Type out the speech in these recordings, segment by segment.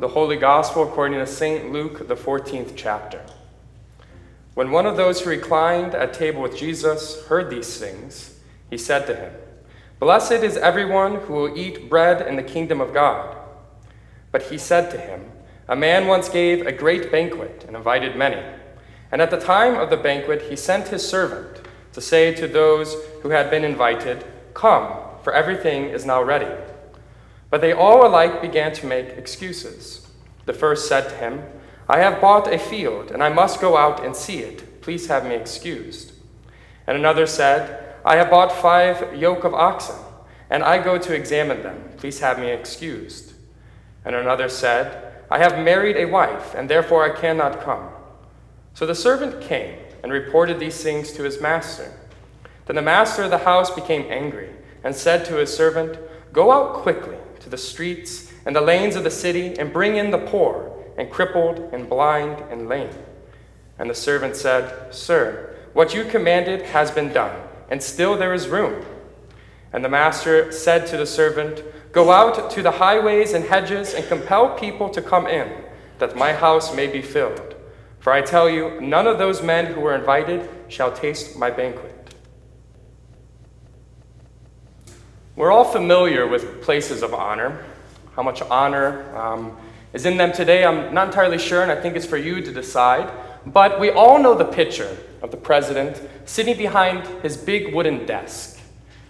the Holy Gospel according to St. Luke, the 14th chapter. When one of those who reclined at table with Jesus heard these things, he said to him, Blessed is everyone who will eat bread in the kingdom of God. But he said to him, A man once gave a great banquet and invited many. And at the time of the banquet, he sent his servant to say to those who had been invited, Come, for everything is now ready. But they all alike began to make excuses. The first said to him, I have bought a field, and I must go out and see it. Please have me excused. And another said, I have bought five yoke of oxen, and I go to examine them. Please have me excused. And another said, I have married a wife, and therefore I cannot come. So the servant came and reported these things to his master. Then the master of the house became angry and said to his servant, Go out quickly the streets and the lanes of the city and bring in the poor and crippled and blind and lame. And the servant said, Sir, what you commanded has been done, and still there is room. And the master said to the servant, Go out to the highways and hedges and compel people to come in, that my house may be filled. For I tell you, none of those men who were invited shall taste my banquet. We're all familiar with places of honor. How much honor um, is in them today, I'm not entirely sure, and I think it's for you to decide. But we all know the picture of the president sitting behind his big wooden desk.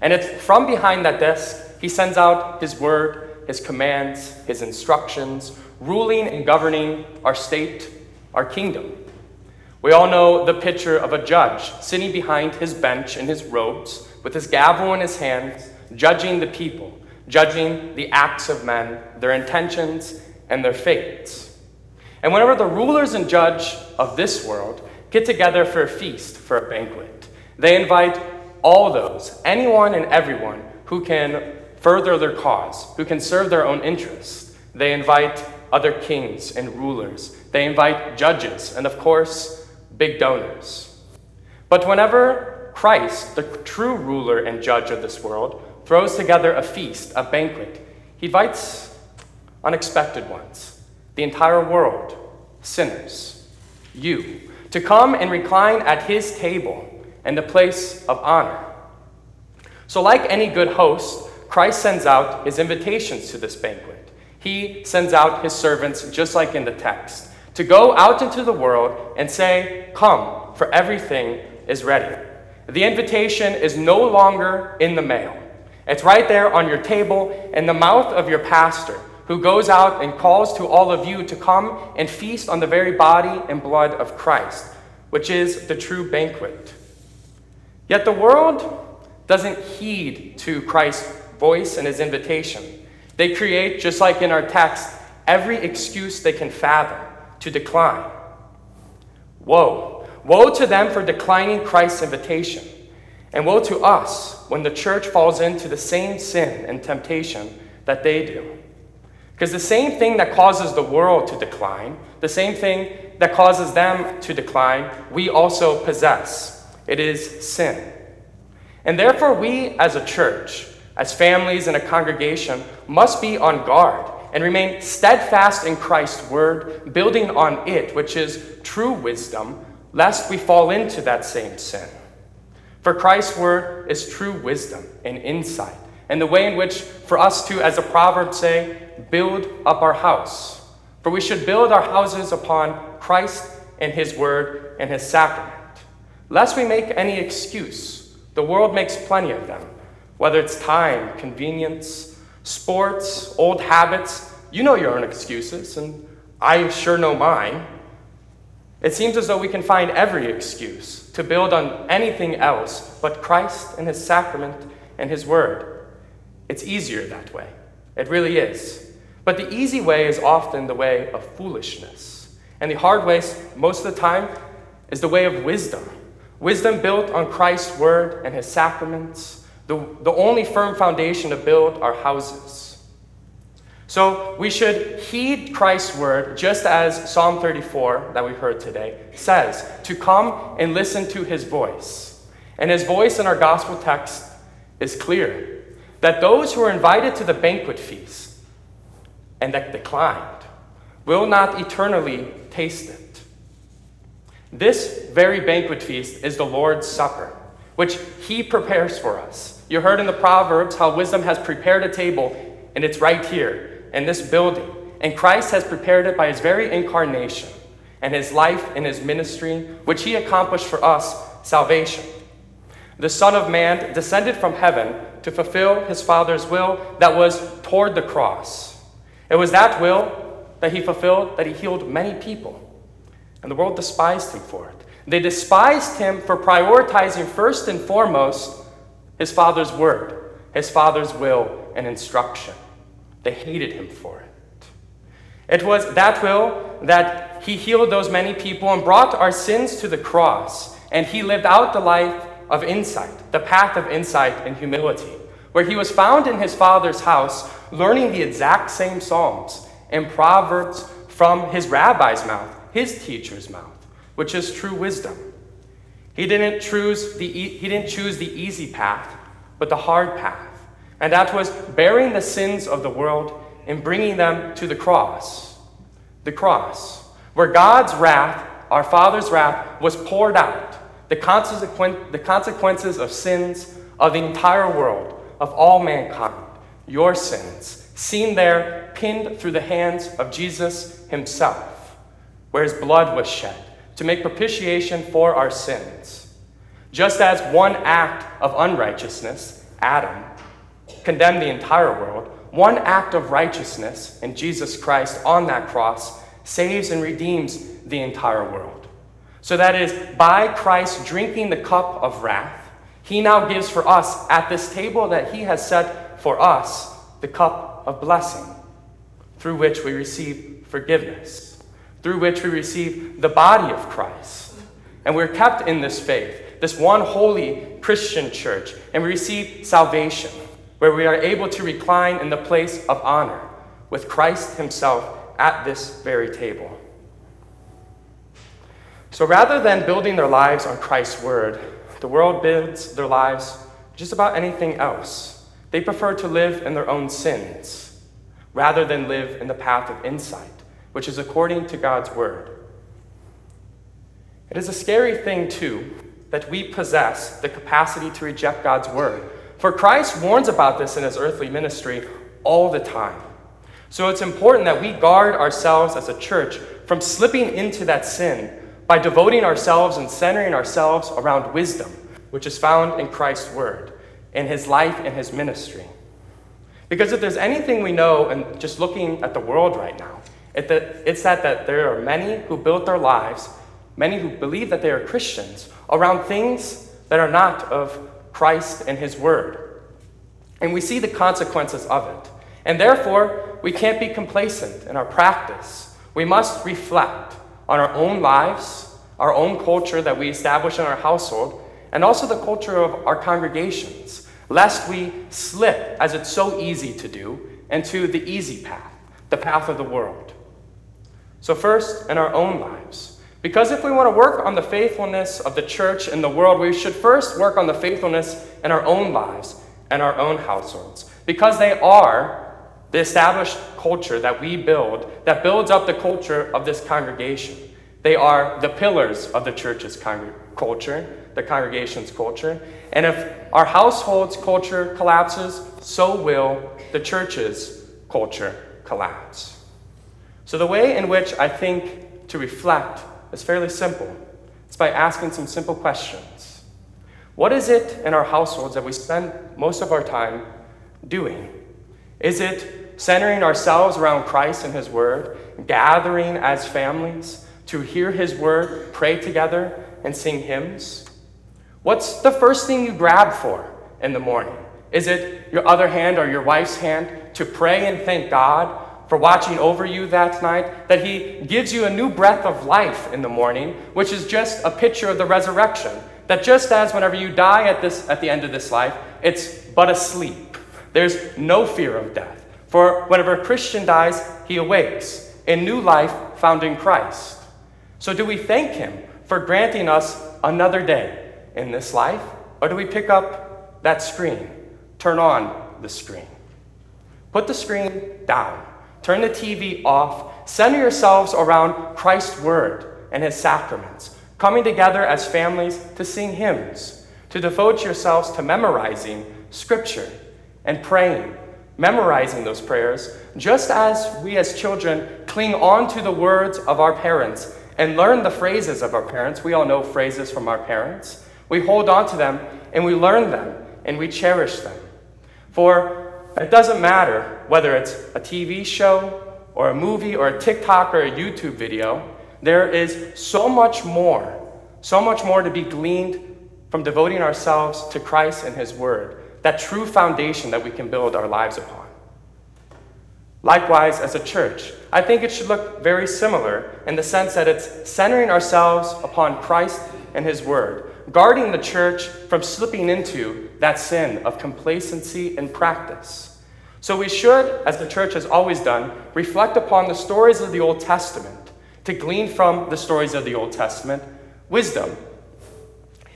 And it's from behind that desk he sends out his word, his commands, his instructions, ruling and governing our state, our kingdom. We all know the picture of a judge sitting behind his bench in his robes with his gavel in his hands, judging the people, judging the acts of men, their intentions, and their fates. And whenever the rulers and judge of this world get together for a feast, for a banquet, they invite all those, anyone and everyone who can further their cause, who can serve their own interests. They invite other kings and rulers. They invite judges, and of course, big donors. But whenever Christ, the true ruler and judge of this world, throws together a feast, a banquet, he invites unexpected ones, the entire world, sinners, you, to come and recline at his table and the place of honor. So, like any good host, Christ sends out his invitations to this banquet. He sends out his servants, just like in the text, to go out into the world and say, Come, for everything is ready. The invitation is no longer in the mail. It's right there on your table in the mouth of your pastor, who goes out and calls to all of you to come and feast on the very body and blood of Christ, which is the true banquet. Yet the world doesn't heed to Christ's voice and his invitation. They create, just like in our text, every excuse they can fathom to decline. Woe. Woe to them for declining Christ's invitation. And woe to us when the church falls into the same sin and temptation that they do. Because the same thing that causes the world to decline, the same thing that causes them to decline, we also possess. It is sin. And therefore, we as a church, as families and a congregation, must be on guard and remain steadfast in Christ's word, building on it, which is true wisdom, lest we fall into that same sin. For Christ's word is true wisdom and insight, and the way in which, for us to, as the Proverbs say, build up our house. For we should build our houses upon Christ and his word and his sacrament. Lest we make any excuse, the world makes plenty of them, whether it's time, convenience, sports, old habits. You know your own excuses, and I sure know mine. It seems as though we can find every excuse to build on anything else but Christ and His sacrament and His Word. It's easier that way. It really is. But the easy way is often the way of foolishness. And the hard way, most of the time, is the way of wisdom. Wisdom built on Christ's Word and His sacraments, the, the only firm foundation to build our houses. So we should heed Christ's word just as Psalm 34 that we heard today says to come and listen to his voice. And his voice in our gospel text is clear that those who are invited to the banquet feast and that declined will not eternally taste it. This very banquet feast is the Lord's Supper, which He prepares for us. You heard in the Proverbs how wisdom has prepared a table, and it's right here in this building. And Christ has prepared it by His very incarnation and His life and His ministry, which He accomplished for us salvation. The Son of Man descended from heaven to fulfill His Father's will that was toward the cross. It was that will that he fulfilled that he healed many people. And the world despised him for it. They despised him for prioritizing first and foremost his father's word, his father's will and instruction. They hated him for it. It was that will that he healed those many people and brought our sins to the cross. And he lived out the life of insight, the path of insight and humility, where he was found in his father's house, learning the exact same Psalms and Proverbs from his rabbi's mouth, his teacher's mouth, which is true wisdom. He didn't choose the, he didn't choose the easy path, but the hard path. And that was bearing the sins of the world and bringing them to the cross. The cross, where God's wrath, our Father's wrath, was poured out. The, consequent, the consequences of sins of the entire world, of all mankind, your sins, seen there pinned through the hands of Jesus himself, where his blood was shed to make propitiation for our sins. Just as one act of unrighteousness, Adam, condemned the entire world, one act of righteousness in Jesus Christ on that cross saves and redeems the entire world. So that is, by Christ drinking the cup of wrath, he now gives for us at this table that he has set for us the cup of blessing through which we receive forgiveness, through which we receive the body of Christ. And we're kept in this faith, this one holy Christian church, and we receive salvation, where we are able to recline in the place of honor with Christ Himself at this very table. So rather than building their lives on Christ's word, the world builds their lives just about anything else. They prefer to live in their own sins rather than live in the path of insight, which is according to God's word. It is a scary thing, too, that we possess the capacity to reject God's word. For Christ warns about this in his earthly ministry all the time. So it's important that we guard ourselves as a church from slipping into that sin by devoting ourselves and centering ourselves around wisdom, which is found in Christ's word, in his life and his ministry. Because if there's anything we know, and just looking at the world right now, it's that, that there are many who built their lives, many who believe that they are Christians, around things that are not of Christ and His Word. And we see the consequences of it. And therefore, we can't be complacent in our practice. We must reflect on our own lives, our own culture that we establish in our household, and also the culture of our congregations lest we slip, as it's so easy to do, into the easy path, the path of the world. So, first, in our own lives. Because if we want to work on the faithfulness of the church in the world, we should first work on the faithfulness in our own lives and our own households. Because they are the established culture that we build, that builds up the culture of this congregation. They are the pillars of the church's con- culture, the congregation's culture. And if our household's culture collapses, so will the church's culture collapse. So, the way in which I think to reflect is fairly simple it's by asking some simple questions. What is it in our households that we spend most of our time doing? Is it centering ourselves around Christ and His Word, gathering as families to hear His Word, pray together, and sing hymns? What's the first thing you grab for in the morning? Is it your other hand or your wife's hand to pray and thank God for watching over you that night? That He gives you a new breath of life in the morning, which is just a picture of the resurrection. That just as whenever you die at, this, at the end of this life, it's but a sleep. There's no fear of death. For whenever a Christian dies, he awakes in new life found in Christ. So, do we thank Him for granting us another day? in this life? Or do we pick up that screen, turn on the screen? Put the screen down. Turn the TV off, center yourselves around Christ's word and his sacraments, coming together as families to sing hymns, to devote yourselves to memorizing scripture and praying, memorizing those prayers, just as we as children cling on to the words of our parents and learn the phrases of our parents. We all know phrases from our parents. We hold on to them and we learn them and we cherish them. For it doesn't matter whether it's a TV show or a movie or a TikTok or a YouTube video, there is so much more, so much more to be gleaned from devoting ourselves to Christ and His Word, that true foundation that we can build our lives upon. Likewise, as a church, I think it should look very similar in the sense that it's centering ourselves upon Christ and His Word, guarding the church from slipping into that sin of complacency and practice. So we should, as the church has always done, reflect upon the stories of the Old Testament to glean from the stories of the Old Testament wisdom.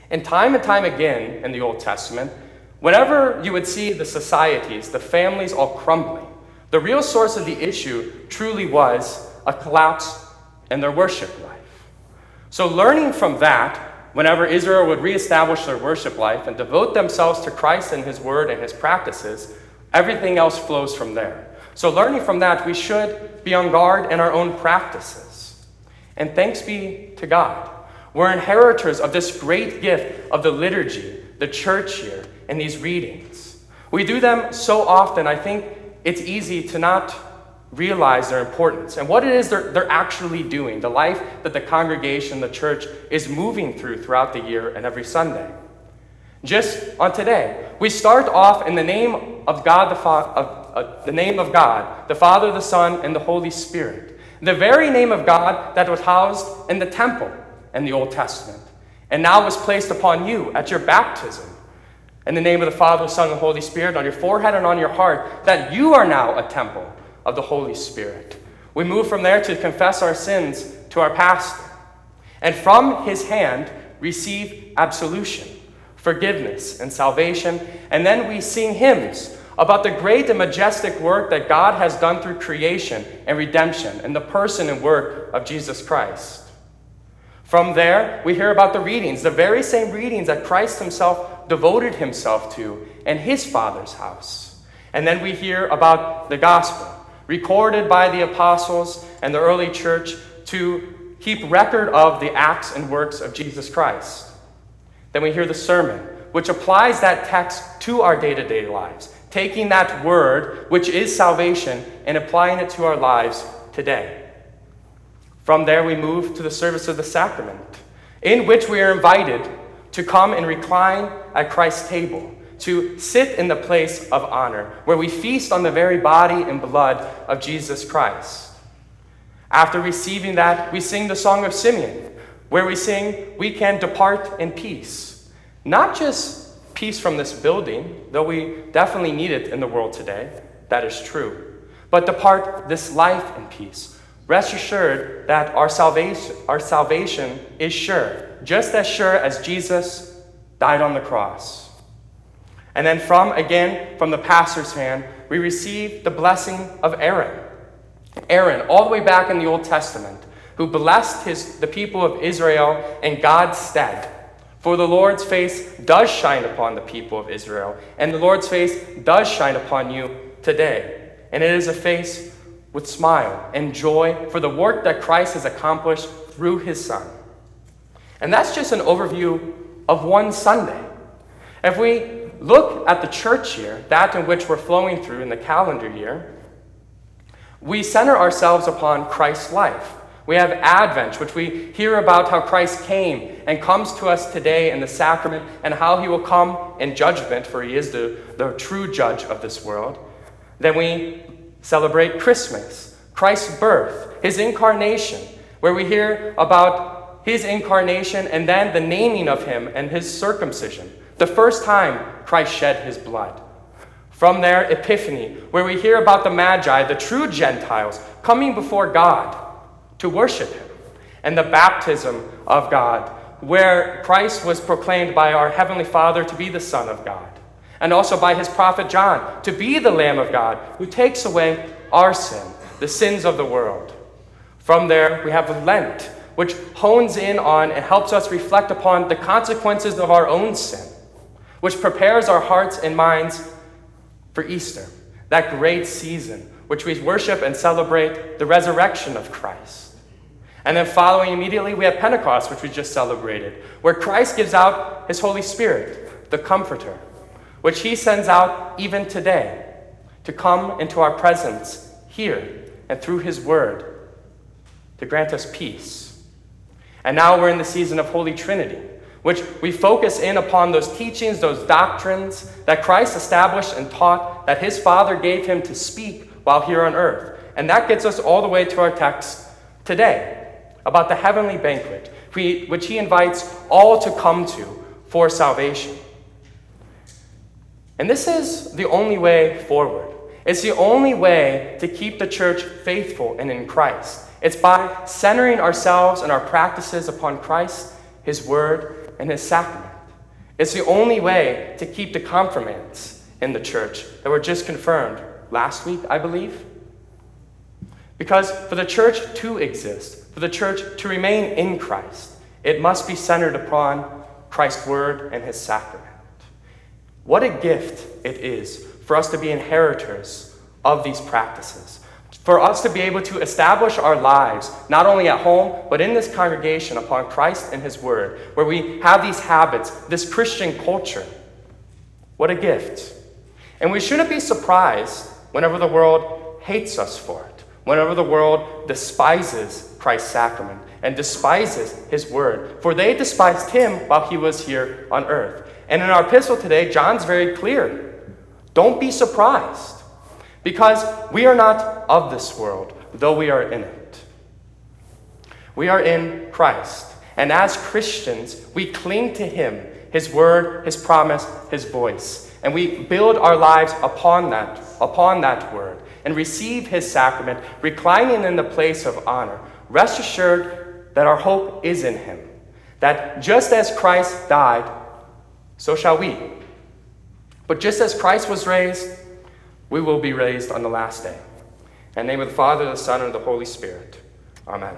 And time and time again in the Old Testament, whenever you would see the societies, the families all crumbling, the real source of the issue truly was a collapse in their worship life. So, learning from that, whenever Israel would reestablish their worship life and devote themselves to Christ and His Word and His practices, everything else flows from there. So, learning from that, we should be on guard in our own practices. And thanks be to God. We're inheritors of this great gift of the liturgy, the church here, and these readings. We do them so often, I think it's easy to not realize their importance and what it is they're, they're actually doing, the life that the congregation, the church, is moving through throughout the year and every Sunday. Just on today, we start off in the name of God, the, Fa- of, uh, the name of God, the Father, the Son, and the Holy Spirit. The very name of God that was housed in the temple in the Old Testament, and now was placed upon you at your baptism in the name of the Father, the Son, and the Holy Spirit on your forehead and on your heart, that you are now a temple of the Holy Spirit. We move from there to confess our sins to our pastor, and from his hand receive absolution, forgiveness, and salvation. And then we sing hymns about the great and majestic work that God has done through creation and redemption in the person and work of Jesus Christ. From there, we hear about the readings, the very same readings that Christ himself devoted himself to in his Father's house. And then we hear about the gospel, recorded by the apostles and the early church to keep record of the acts and works of Jesus Christ. Then we hear the sermon, which applies that text to our day to day lives, taking that word, which is salvation, and applying it to our lives today. From there, we move to the service of the sacrament, in which we are invited to come and recline at Christ's table, to sit in the place of honor, where we feast on the very body and blood of Jesus Christ. After receiving that, we sing the Song of Simeon, where we sing, We can depart in peace. Not just peace from this building, though we definitely need it in the world today, that is true, but depart this life in peace Rest assured that our salvation, our salvation is sure, just as sure as Jesus died on the cross. And then from again from the pastor's hand, we receive the blessing of Aaron. Aaron, all the way back in the Old Testament, who blessed his, the people of Israel in God's stead. For the Lord's face does shine upon the people of Israel, and the Lord's face does shine upon you today. And it is a face with smile and joy for the work that Christ has accomplished through his Son. And that's just an overview of one Sunday. If we look at the church year, that in which we're flowing through in the calendar year, we center ourselves upon Christ's life. We have Advent, which we hear about how Christ came and comes to us today in the sacrament and how he will come in judgment, for he is the, the true judge of this world. Then we celebrate Christmas, Christ's birth, his incarnation, where we hear about his incarnation and then the naming of him and his circumcision, the first time Christ shed his blood. From there, Epiphany, where we hear about the Magi, the true Gentiles, coming before God to worship him, and the baptism of God, where Christ was proclaimed by our Heavenly Father to be the Son of God and also by his prophet John to be the Lamb of God who takes away our sin. the sins of the world. From there, we have Lent, which hones in on and helps us reflect upon the consequences of our own sin, which prepares our hearts and minds for Easter, that great season which we worship and celebrate the resurrection of Christ. And then following immediately, we have Pentecost, which we just celebrated, where Christ gives out his Holy Spirit, the Comforter, which he sends out even today to come into our presence here and through his word to grant us peace. And now we're in the season of Holy Trinity, which we focus in upon those teachings, those doctrines that Christ established and taught that his Father gave him to speak while here on earth. And that gets us all the way to our text today about the heavenly banquet, which he invites all to come to for salvation. And this is the only way forward. It's the only way to keep the church faithful and in Christ. It's by centering ourselves and our practices upon Christ, His Word, and His sacrament. It's the only way to keep the confirmants in the church that were just confirmed last week, I believe. Because for the church to exist, for the church to remain in Christ, it must be centered upon Christ's Word and His sacrament. What a gift it is for us to be inheritors of these practices, for us to be able to establish our lives, not only at home, but in this congregation upon Christ and His Word, where we have these habits, this Christian culture. What a gift. And we shouldn't be surprised whenever the world hates us for it, whenever the world despises Christ's sacrament and despises His Word, for they despised Him while He was here on earth. And in our epistle today, John's very clear. Don't be surprised, because we are not of this world, though we are in it. We are in Christ, and as Christians, we cling to Him, His word, His promise, His voice, and we build our lives upon that, upon that word, and receive His sacrament, reclining in the place of honor. Rest assured that our hope is in Him, that just as Christ died, so shall we. But just as Christ was raised, we will be raised on the last day. In the name of the Father, the Son, and the Holy Spirit. Amen.